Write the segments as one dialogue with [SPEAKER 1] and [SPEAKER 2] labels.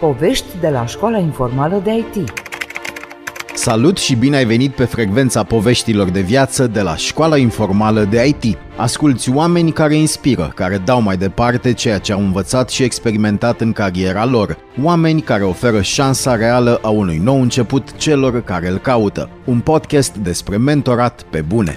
[SPEAKER 1] Povești de la Școala Informală de IT.
[SPEAKER 2] Salut și bine ai venit pe frecvența poveștilor de viață de la Școala Informală de IT. Asculți oameni care inspiră, care dau mai departe ceea ce au învățat și experimentat în cariera lor. Oameni care oferă șansa reală a unui nou început celor care îl caută. Un podcast despre mentorat pe bune.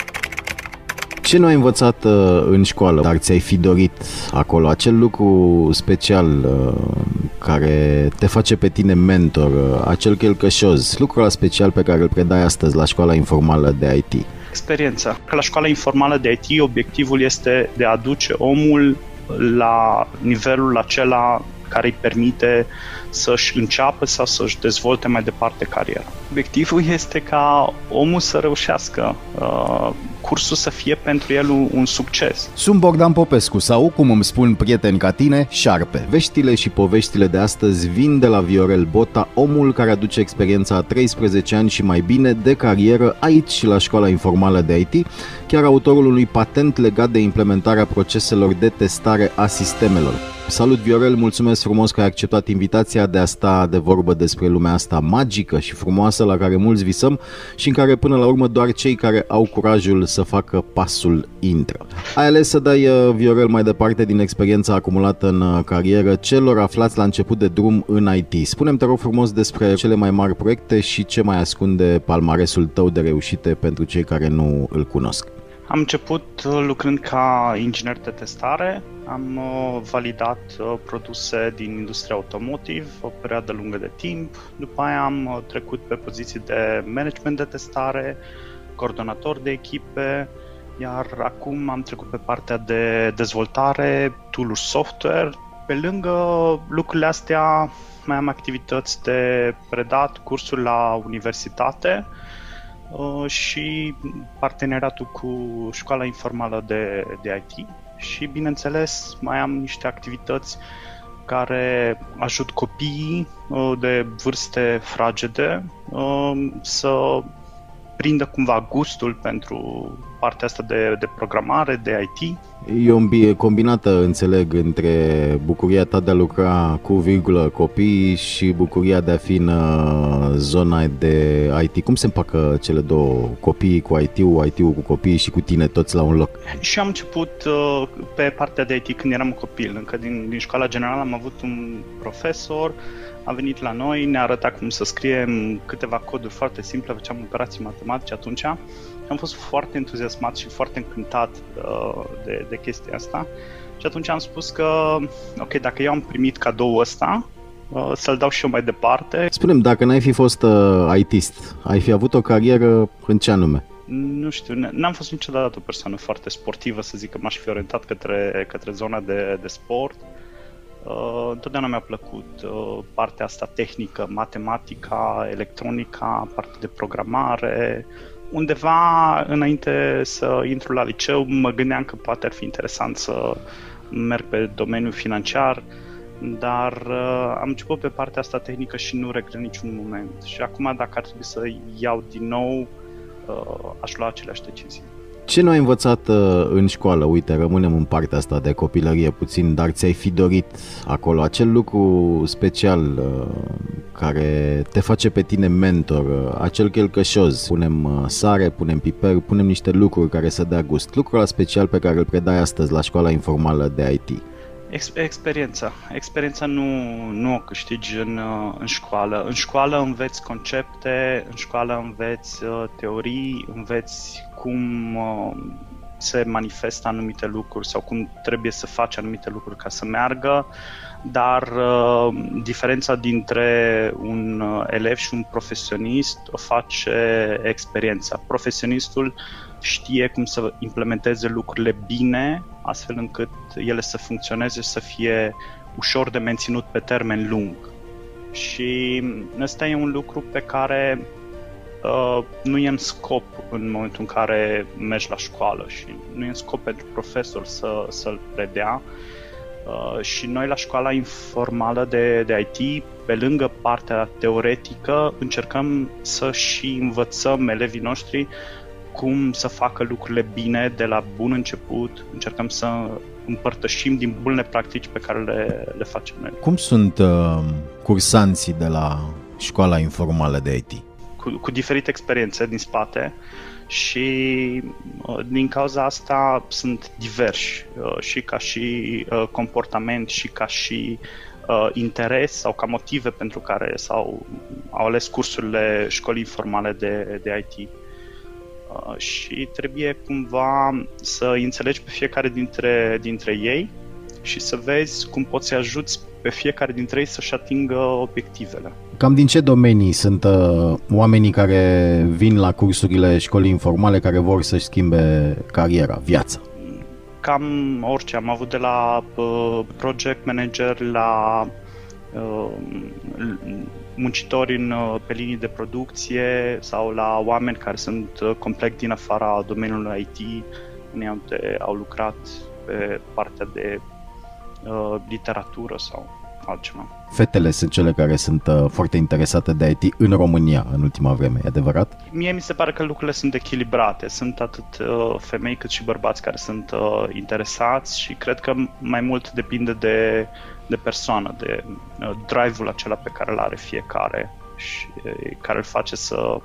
[SPEAKER 2] Ce nu ai învățat uh, în școală, dar ți-ai fi dorit acolo? Acel lucru special uh, care te face pe tine mentor, uh, acel chelcășoz, lucrul special pe care îl predai astăzi la școala informală de IT?
[SPEAKER 3] Experiența. Că la școala informală de IT obiectivul este de a aduce omul la nivelul acela care îi permite să-și înceapă sau să-și dezvolte mai departe cariera. Obiectivul este ca omul să reușească, uh, cursul să fie pentru el un, un succes.
[SPEAKER 2] Sunt Bogdan Popescu sau, cum îmi spun prieteni ca tine, Șarpe. Veștile și poveștile de astăzi vin de la Viorel Bota, omul care aduce experiența a 13 ani și mai bine de carieră aici la școala informală de IT, chiar autorul unui patent legat de implementarea proceselor de testare a sistemelor. Salut Viorel, mulțumesc frumos că ai acceptat invitația de a sta de vorbă despre lumea asta magică și frumoasă la care mulți visăm și în care până la urmă doar cei care au curajul să facă pasul intră. Ai ales să dai, uh, Viorel, mai departe din experiența acumulată în uh, carieră celor aflați la început de drum în IT. Spunem te rog frumos despre cele mai mari proiecte și ce mai ascunde palmaresul tău de reușite pentru cei care nu îl cunosc.
[SPEAKER 3] Am început uh, lucrând ca inginer de testare, am uh, validat uh, produse din industria automotive o perioadă lungă de timp, după aia am trecut pe poziții de management de testare, coordonator de echipe, iar acum am trecut pe partea de dezvoltare, tool software. Pe lângă lucrurile astea mai am activități de predat, cursuri la universitate, Uh, și parteneriatul cu școala informală de, de IT și, bineînțeles, mai am niște activități care ajut copiii uh, de vârste fragede uh, să prindă cumva gustul pentru partea asta de, de programare, de IT.
[SPEAKER 2] E o combinată, înțeleg, între bucuria ta de a lucra cu virgulă copii și bucuria de a fi în uh, zona de IT. Cum se împacă cele două, copiii cu IT-ul, IT-ul cu copiii și cu tine toți la un loc?
[SPEAKER 3] Și am început uh, pe partea de IT când eram copil. Încă din, din școala generală am avut un profesor a venit la noi, ne-a arătat cum să scriem câteva coduri foarte simple, făceam operații matematice atunci am fost foarte entuziasmat și foarte încântat uh, de, de chestia asta și atunci am spus că, ok, dacă eu am primit cadou ăsta, uh, să-l dau și eu mai departe.
[SPEAKER 2] Spunem, dacă n-ai fi fost uh, ITist, ai fi avut o carieră în ce anume?
[SPEAKER 3] Nu știu, n-am fost niciodată o persoană foarte sportivă, să zic că m-aș fi orientat către, către zona de, de sport. Uh, întotdeauna mi-a plăcut uh, partea asta tehnică, matematica, electronica, partea de programare, undeva înainte să intru la liceu mă gândeam că poate ar fi interesant să merg pe domeniul financiar, dar uh, am început pe partea asta tehnică și nu regret niciun moment. Și acum dacă ar trebui să iau din nou, uh, aș lua aceleași decizii.
[SPEAKER 2] Ce nu ai învățat uh, în școală? Uite, rămânem în partea asta de copilărie puțin, dar ți-ai fi dorit acolo acel lucru special uh, care te face pe tine mentor, uh, acel chelcășoz. Punem uh, sare, punem piper, punem niște lucruri care să dea gust. Lucrul special pe care îl predai astăzi la școala informală de IT.
[SPEAKER 3] Ex- experiența. Experiența nu, nu o câștigi în, uh, în școală. În școală înveți concepte, în școală înveți uh, teorii, înveți cum uh, se manifestă anumite lucruri sau cum trebuie să faci anumite lucruri ca să meargă, dar uh, diferența dintre un uh, elev și un profesionist o face experiența. Profesionistul știe cum să implementeze lucrurile bine, astfel încât ele să funcționeze și să fie ușor de menținut pe termen lung. Și ăsta e un lucru pe care uh, nu e în scop în momentul în care mergi la școală și nu e în scop pentru profesor să, să-l predea. Uh, și noi la școala informală de, de IT, pe lângă partea teoretică, încercăm să și învățăm elevii noștri cum să facă lucrurile bine de la bun început, încercăm să împărtășim din bunele practici pe care le, le facem noi.
[SPEAKER 2] Cum sunt uh, cursanții de la școala informală de IT?
[SPEAKER 3] Cu, cu diferite experiențe din spate și uh, din cauza asta sunt diversi uh, și ca și uh, comportament și ca și interes sau ca motive pentru care sau au ales cursurile școlii informale de, de IT. Și trebuie cumva să înțelegi pe fiecare dintre, dintre ei și să vezi cum poți să ajuți pe fiecare dintre ei să-și atingă obiectivele.
[SPEAKER 2] Cam din ce domenii sunt uh, oamenii care vin la cursurile școlii informale care vor să-și schimbe cariera, viața?
[SPEAKER 3] Cam orice. Am avut de la uh, project manager la uh, muncitori în, uh, pe linii de producție sau la oameni care sunt uh, complet din afara domeniului IT. Unii au lucrat pe partea de uh, literatură sau altceva.
[SPEAKER 2] Fetele sunt cele care sunt uh, foarte interesate de IT în România în ultima vreme, e adevărat?
[SPEAKER 3] Mie mi se pare că lucrurile sunt echilibrate. Sunt atât uh, femei cât și bărbați care sunt uh, interesați și cred că mai mult depinde de, de persoană, de uh, drive-ul acela pe care îl are fiecare și uh, care îl face să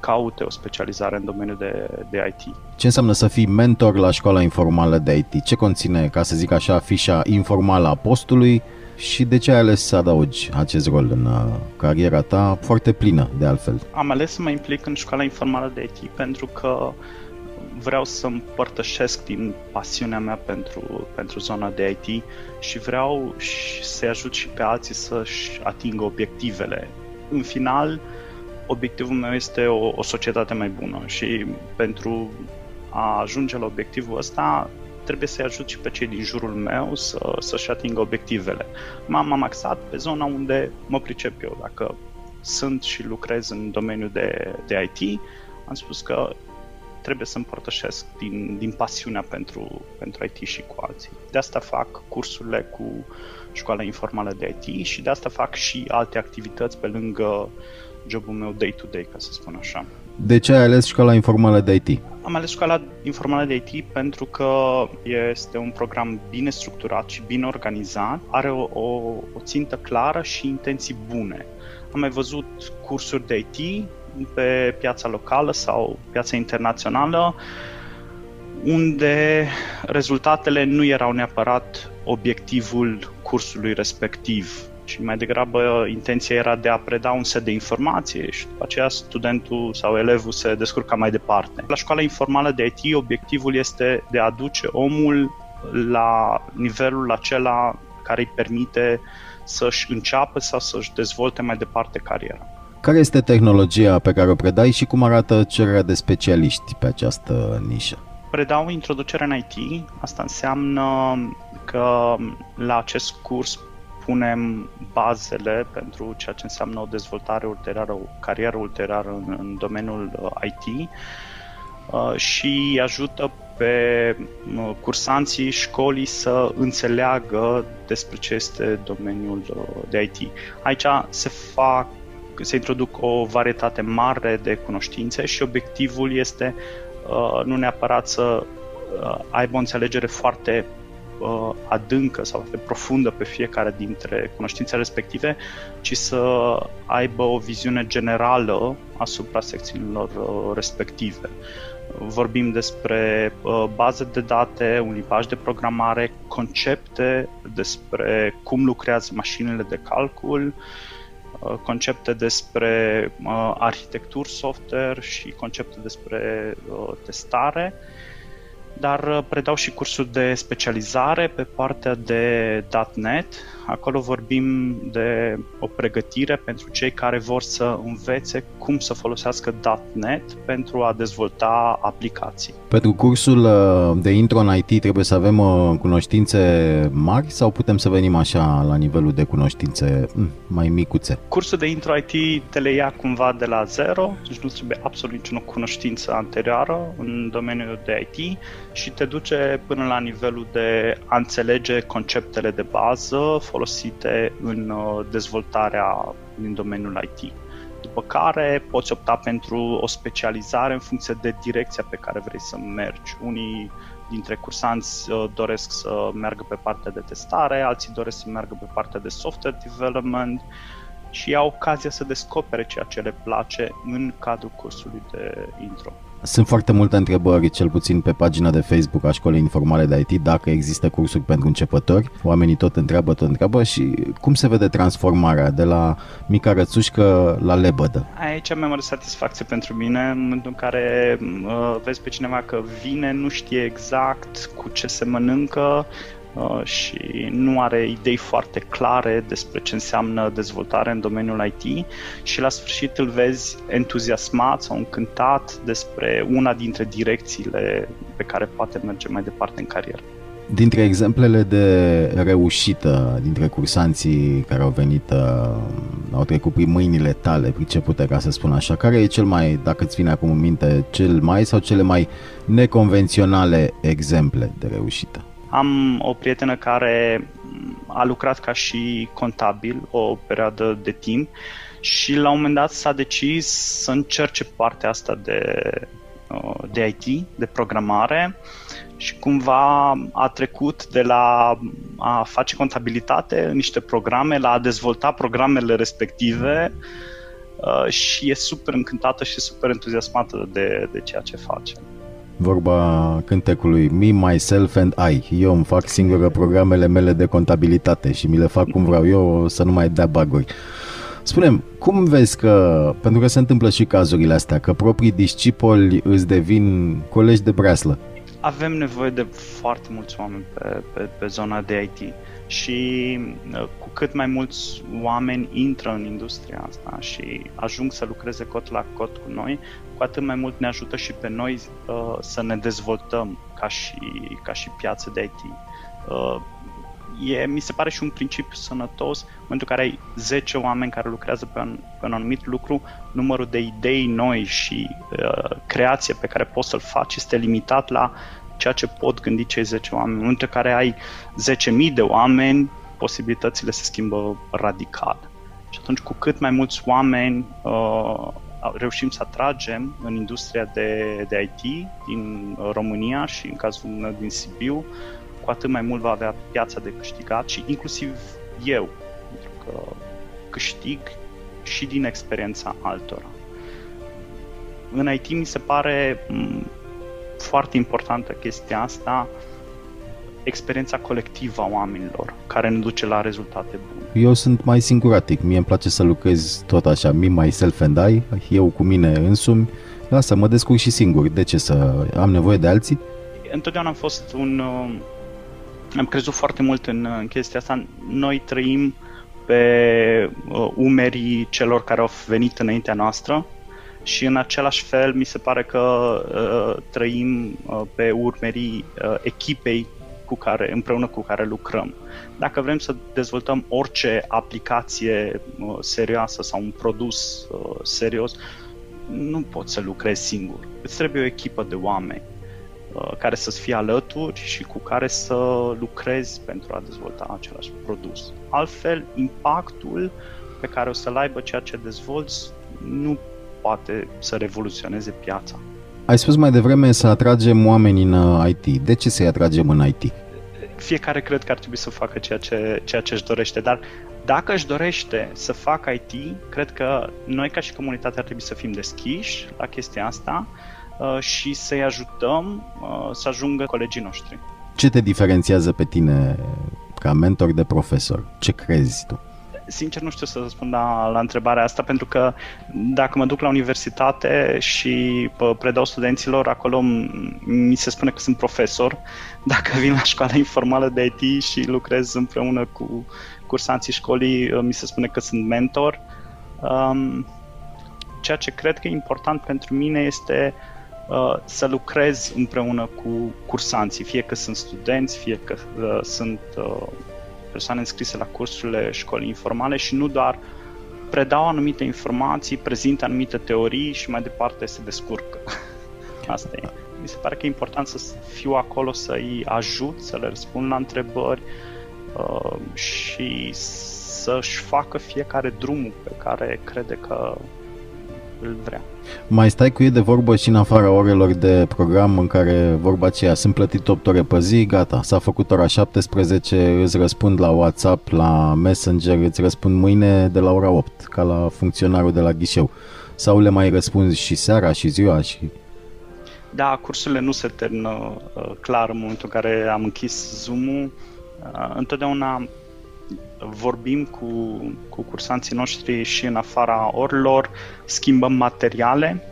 [SPEAKER 3] caute o specializare în domeniul de, de IT.
[SPEAKER 2] Ce înseamnă să fii mentor la școala informală de IT? Ce conține, ca să zic așa, fișa informală a postului și de ce ai ales să adaugi acest rol în uh, cariera ta foarte plină, de altfel?
[SPEAKER 3] Am ales să mă implic în școala informală de IT pentru că vreau să împărtășesc din pasiunea mea pentru, pentru zona de IT și vreau să ajut și pe alții să-și atingă obiectivele. În final, obiectivul meu este o, o societate mai bună și pentru a ajunge la obiectivul ăsta trebuie să-i ajut și pe cei din jurul meu să, să-și atingă obiectivele. M-am axat pe zona unde mă pricep eu. Dacă sunt și lucrez în domeniul de, de IT, am spus că trebuie să împărtășesc din, din pasiunea pentru, pentru IT și cu alții. De asta fac cursurile cu școala informală de IT și de asta fac și alte activități pe lângă jobul meu day-to-day, ca să spun așa.
[SPEAKER 2] De ce ai ales școala informală de IT?
[SPEAKER 3] Am ales școala informală de IT pentru că este un program bine structurat și bine organizat, are o, o, o țintă clară și intenții bune. Am mai văzut cursuri de IT pe piața locală sau piața internațională unde rezultatele nu erau neapărat obiectivul cursului respectiv și mai degrabă intenția era de a preda un set de informații și după aceea studentul sau elevul se descurca mai departe. La școala informală de IT obiectivul este de a aduce omul la nivelul acela care îi permite să-și înceapă sau să-și dezvolte mai departe cariera.
[SPEAKER 2] Care este tehnologia pe care o predai și cum arată cererea de specialiști pe această nișă?
[SPEAKER 3] Predau introducerea în IT. Asta înseamnă că la acest curs punem bazele pentru ceea ce înseamnă o dezvoltare ulterioară, o carieră ulterioară în, în domeniul uh, IT uh, și ajută pe uh, cursanții școlii să înțeleagă despre ce este domeniul de IT. Aici se fac se introduc o varietate mare de cunoștințe și obiectivul este uh, nu neapărat să uh, aibă o înțelegere foarte uh, adâncă sau foarte profundă pe fiecare dintre cunoștințele respective, ci să aibă o viziune generală asupra secțiunilor uh, respective. Vorbim despre uh, baze de date, un limbaj de programare, concepte despre cum lucrează mașinile de calcul, uh, concepte despre uh, arhitecturi software și concepte despre uh, testare dar uh, predau și cursuri de specializare pe partea de .NET. Acolo vorbim de o pregătire pentru cei care vor să învețe cum să folosească .NET pentru a dezvolta aplicații.
[SPEAKER 2] Pentru cursul uh, de intro în IT trebuie să avem uh, cunoștințe mari sau putem să venim așa la nivelul de cunoștințe mm, mai micuțe?
[SPEAKER 3] Cursul de intro IT te le ia cumva de la zero, deci nu trebuie absolut nicio cunoștință anterioară în domeniul de IT și te duce până la nivelul de a înțelege conceptele de bază folosite în uh, dezvoltarea din domeniul IT. după care poți opta pentru o specializare în funcție de direcția pe care vrei să mergi. Unii dintre cursanți uh, doresc să meargă pe partea de testare, alții doresc să meargă pe partea de software development și au ocazia să descopere ceea ce le place în cadrul cursului de intro.
[SPEAKER 2] Sunt foarte multe întrebări, cel puțin pe pagina de Facebook a Școlii Informale de IT, dacă există cursuri pentru începători. Oamenii tot întreabă, tot întreabă și cum se vede transformarea de la mica rățușcă la lebădă?
[SPEAKER 3] Aici am mare satisfacție pentru mine, în momentul în care uh, vezi pe cineva că vine, nu știe exact cu ce se mănâncă, Uh, și nu are idei foarte clare despre ce înseamnă dezvoltare în domeniul IT și la sfârșit îl vezi entuziasmat sau încântat despre una dintre direcțiile pe care poate merge mai departe în carieră.
[SPEAKER 2] Dintre exemplele de reușită dintre cursanții care au venit, uh, au trecut prin mâinile tale, pricepute ca să spun așa, care e cel mai, dacă îți vine acum în minte, cel mai sau cele mai neconvenționale exemple de reușită?
[SPEAKER 3] Am o prietenă care a lucrat ca și contabil o perioadă de timp și la un moment dat s-a decis să încerce partea asta de, uh, de IT, de programare și cumva a trecut de la a face contabilitate în niște programe la a dezvolta programele respective uh, și e super încântată și super entuziasmată de, de ceea ce face
[SPEAKER 2] vorba cântecului Me, Myself and I. Eu îmi fac singură programele mele de contabilitate și mi le fac cum vreau eu să nu mai dea baguri. Spunem, cum vezi că, pentru că se întâmplă și cazurile astea, că proprii discipoli îți devin colegi de breaslă?
[SPEAKER 3] Avem nevoie de foarte mulți oameni pe, pe, pe zona de IT și uh, cu cât mai mulți oameni intră în industria asta și ajung să lucreze cot la cot cu noi, cu atât mai mult ne ajută și pe noi uh, să ne dezvoltăm ca și, ca și piață de IT. Uh, e, mi se pare și un principiu sănătos, în momentul în care ai 10 oameni care lucrează pe un, pe un anumit lucru, numărul de idei noi și uh, creație pe care poți să-l faci este limitat la ceea ce pot gândi cei 10 oameni. În momentul în care ai 10.000 de oameni, posibilitățile se schimbă radical. Și atunci, cu cât mai mulți oameni uh, reușim să atragem în industria de, de IT din România și în cazul meu din Sibiu, cu atât mai mult va avea piața de câștigat și inclusiv eu, pentru că câștig și din experiența altora. În IT mi se pare foarte importantă chestia asta, experiența colectivă a oamenilor, care ne duce la rezultate bune.
[SPEAKER 2] Eu sunt mai singuratic, mie îmi place să lucrez tot așa, me, myself and I, eu cu mine însumi, lasă, mă descurc și singur, de ce să am nevoie de alții?
[SPEAKER 3] Întotdeauna am fost un... Uh, am crezut foarte mult în, în chestia asta. Noi trăim pe uh, umerii celor care au venit înaintea noastră și în același fel mi se pare că uh, trăim uh, pe urmerii uh, echipei cu care, împreună cu care lucrăm. Dacă vrem să dezvoltăm orice aplicație uh, serioasă sau un produs uh, serios, nu poți să lucrezi singur. Îți trebuie o echipă de oameni uh, care să-ți fie alături și cu care să lucrezi pentru a dezvolta același produs. Altfel, impactul pe care o să-l aibă ceea ce dezvolți nu poate să revoluționeze piața.
[SPEAKER 2] Ai spus mai devreme să atragem oameni în uh, IT. De ce să-i atragem în IT?
[SPEAKER 3] Fiecare cred că ar trebui să facă ceea ce, ceea ce își dorește, dar dacă își dorește să facă IT, cred că noi ca și comunitate ar trebui să fim deschiși la chestia asta uh, și să-i ajutăm uh, să ajungă colegii noștri.
[SPEAKER 2] Ce te diferențiază pe tine ca mentor de profesor? Ce crezi tu?
[SPEAKER 3] Sincer nu știu să răspund la, la întrebarea asta, pentru că dacă mă duc la universitate și pă, predau studenților, acolo mi se spune că sunt profesor. Dacă vin la școala informală de IT și lucrez împreună cu cursanții școlii, mi se spune că sunt mentor. Um, ceea ce cred că e important pentru mine este uh, să lucrez împreună cu cursanții, fie că sunt studenți, fie că uh, sunt uh, persoane înscrise la cursurile școlii informale și nu doar predau anumite informații, prezintă anumite teorii și mai departe se descurcă. Asta e. Mi se pare că e important să fiu acolo să-i ajut, să le răspund la întrebări uh, și să-și facă fiecare drumul pe care crede că, îl vrea.
[SPEAKER 2] Mai stai cu ei de vorbă și în afara orelor de program în care vorba aceea sunt plătit 8 ore pe zi, gata, s-a făcut ora 17, îți răspund la WhatsApp, la Messenger, îți răspund mâine de la ora 8, ca la funcționarul de la ghișeu. Sau le mai răspunzi și seara și ziua și...
[SPEAKER 3] Da, cursurile nu se termină uh, clar în momentul în care am închis Zoom-ul. Uh, întotdeauna vorbim cu, cu cursanții noștri și în afara orilor, schimbăm materiale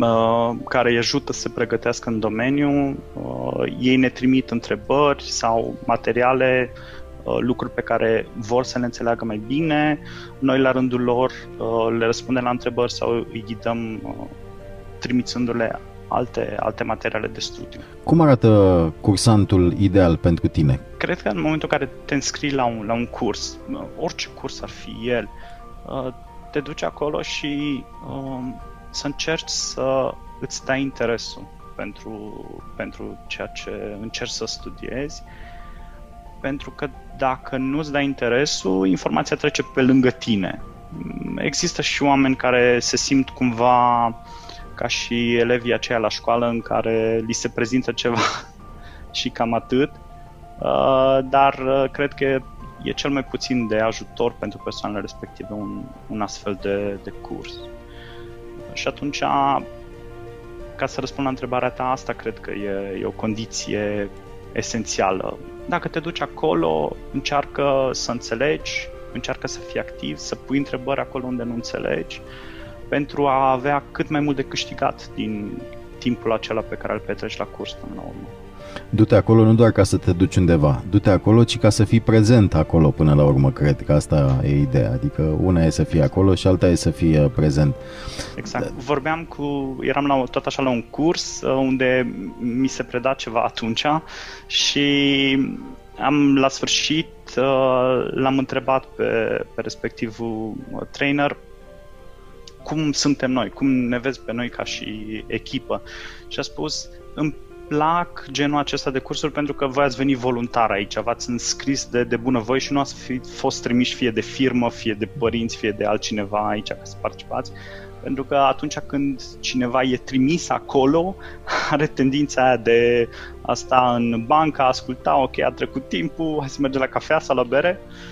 [SPEAKER 3] uh, care îi ajută să se pregătească în domeniu. Uh, ei ne trimit întrebări sau materiale, uh, lucruri pe care vor să le înțeleagă mai bine. Noi, la rândul lor, uh, le răspundem la întrebări sau îi ghidăm uh, trimițându-le alte, alte materiale de studiu.
[SPEAKER 2] Cum arată cursantul ideal pentru tine?
[SPEAKER 3] Cred că în momentul în care te înscrii la un, la un curs, orice curs ar fi el, uh, te duci acolo și um, să încerci să îți dai interesul pentru, pentru ceea ce încerci să studiezi, pentru că dacă nu îți dai interesul, informația trece pe lângă tine. Există și oameni care se simt cumva ca și elevii aceia la școală în care li se prezintă ceva și cam atât, uh, dar uh, cred că e cel mai puțin de ajutor pentru persoanele respective un, un astfel de, de curs. Și atunci, ca să răspund la întrebarea ta, asta cred că e, e o condiție esențială. Dacă te duci acolo, încearcă să înțelegi, încearcă să fii activ, să pui întrebări acolo unde nu înțelegi, uh, pentru a avea cât mai mult de câștigat din timpul acela pe care îl petreci la curs până la urmă.
[SPEAKER 2] Du-te acolo nu doar ca să te duci undeva, du-te acolo, ci ca să fii prezent acolo până la urmă, cred că asta e ideea. Adică una e să fii acolo și alta e să fii uh, prezent.
[SPEAKER 3] Exact. Da. Vorbeam cu, eram la, tot așa la un curs uh, unde mi se preda ceva atunci și am la sfârșit uh, l-am întrebat pe, pe respectivul trainer cum suntem noi, cum ne vezi pe noi ca și echipă. Și a spus, îmi plac genul acesta de cursuri pentru că voi ați venit voluntar aici, v-ați înscris de, de bunăvoie și nu ați fi fost trimiși fie de firmă, fie de părinți, fie de altcineva aici ca să participați. Pentru că atunci când cineva e trimis acolo, are tendința aia de a sta în bancă, a asculta, ok, a trecut timpul, hai să mergem la cafea sau la bere. Uh, Uh,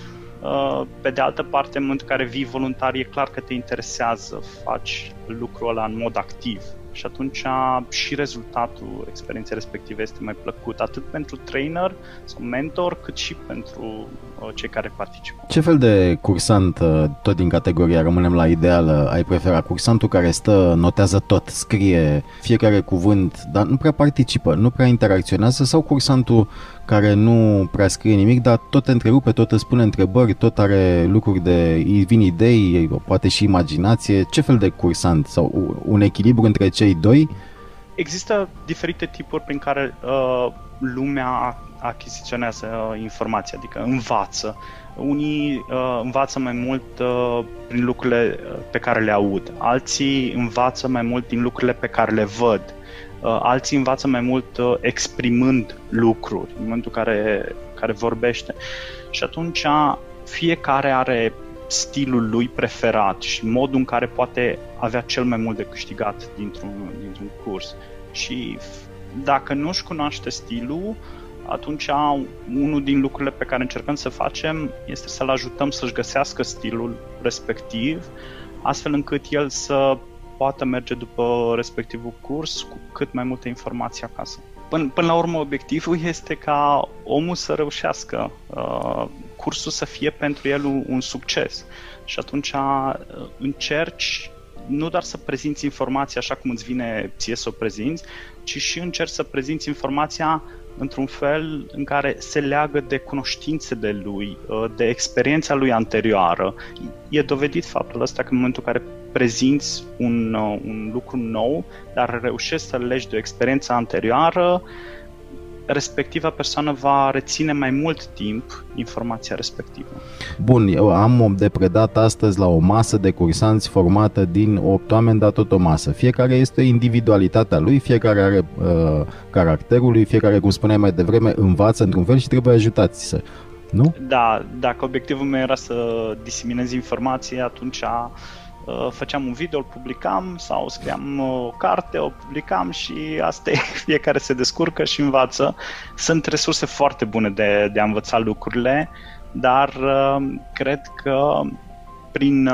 [SPEAKER 3] pe de altă parte, în momentul în care vii voluntar, e clar că te interesează, faci lucrul ăla în mod activ. Și atunci și rezultatul experienței respective este mai plăcut, atât pentru trainer sau mentor, cât și pentru uh, cei care participă.
[SPEAKER 2] Ce fel de cursant, uh, tot din categoria rămânem la ideală, ai prefera? Cursantul care stă, notează tot, scrie fiecare cuvânt, dar nu prea participă, nu prea interacționează sau cursantul care nu prea scrie nimic, dar tot te întrerupe, tot îți spune întrebări, tot are lucruri de... îi vin idei, poate și imaginație. Ce fel de cursant sau un echilibru între cei doi?
[SPEAKER 3] Există diferite tipuri prin care uh, lumea achiziționează uh, informația, adică învață. Unii uh, învață mai mult uh, prin lucrurile uh, pe care le aud, alții învață mai mult din lucrurile pe care le văd. Uh, alții învață mai mult uh, exprimând lucruri în momentul care, care vorbește. Și atunci fiecare are stilul lui preferat și modul în care poate avea cel mai mult de câștigat dintr-un, dintr-un curs. Și dacă nu își cunoaște stilul, atunci unul din lucrurile pe care încercăm să facem este să-l ajutăm să-și găsească stilul respectiv, astfel încât el să poată merge după respectivul curs cu cât mai multe informații acasă. Până, până la urmă, obiectivul este ca omul să reușească, uh, cursul să fie pentru el un, un succes. Și atunci uh, încerci nu doar să prezinți informația așa cum îți vine ție să o prezinți, ci și încerci să prezinți informația într-un fel în care se leagă de cunoștințele lui, uh, de experiența lui anterioară. E dovedit faptul ăsta că în momentul în care prezinți un, uh, un lucru nou, dar reușești să legi de o experiență anterioară, respectiva persoană va reține mai mult timp informația respectivă.
[SPEAKER 2] Bun, eu am de predat astăzi la o masă de cursanți formată din 8 oameni, dar tot o masă. Fiecare este individualitatea lui, fiecare are uh, caracterul lui, fiecare, cum spuneai mai devreme, învață într-un fel și trebuie ajutați să nu?
[SPEAKER 3] Da, dacă obiectivul meu era să diseminez informații, atunci uh, făceam un video, îl publicam sau scriam o carte, o publicam și asta e, fiecare se descurcă și învață. Sunt resurse foarte bune de, de a învăța lucrurile, dar uh, cred că prin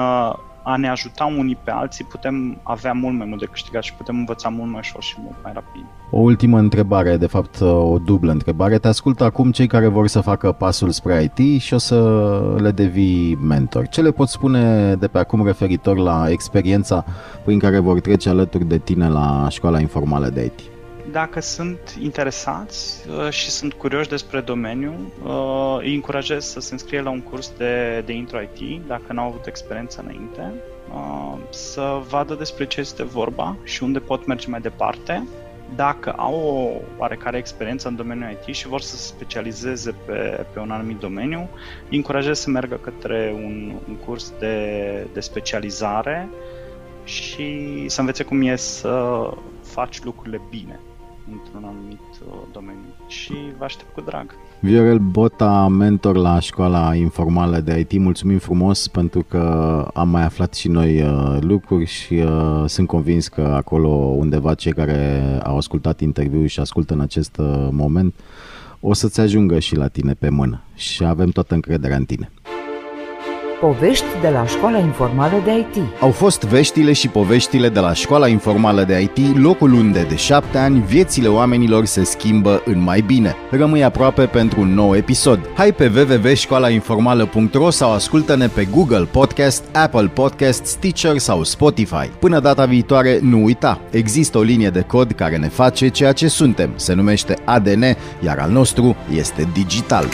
[SPEAKER 3] a ne ajuta unii pe alții putem avea mult mai mult de câștigat și putem învăța mult mai ușor și mult mai rapid.
[SPEAKER 2] O ultimă întrebare, de fapt o dublă întrebare. Te ascultă acum cei care vor să facă pasul spre IT și o să le devii mentor. Ce le poți spune de pe acum referitor la experiența prin care vor trece alături de tine la școala informală de IT?
[SPEAKER 3] Dacă sunt interesați uh, și sunt curioși despre domeniu, uh, îi încurajez să se înscrie la un curs de, de intro IT, dacă n-au avut experiență înainte, uh, să vadă despre ce este vorba și unde pot merge mai departe. Dacă au o oarecare experiență în domeniul IT și vor să se specializeze pe, pe un anumit domeniu, îi încurajez să meargă către un, un curs de, de specializare și să învețe cum e să faci lucrurile bine într-un anumit uh, domeniu și vă aștept cu drag.
[SPEAKER 2] Viorel Bota, mentor la școala informală de IT, mulțumim frumos pentru că am mai aflat și noi uh, lucruri și uh, sunt convins că acolo undeva cei care au ascultat interviul și ascultă în acest uh, moment o să-ți ajungă și la tine pe mână și avem toată încrederea în tine.
[SPEAKER 1] Povești de la Școala Informală de IT
[SPEAKER 2] Au fost veștile și poveștile de la Școala Informală de IT, locul unde de șapte ani viețile oamenilor se schimbă în mai bine. Rămâi aproape pentru un nou episod. Hai pe www.școlainformală.ro sau ascultă-ne pe Google Podcast, Apple Podcast, Stitcher sau Spotify. Până data viitoare, nu uita, există o linie de cod care ne face ceea ce suntem. Se numește ADN, iar al nostru este digital.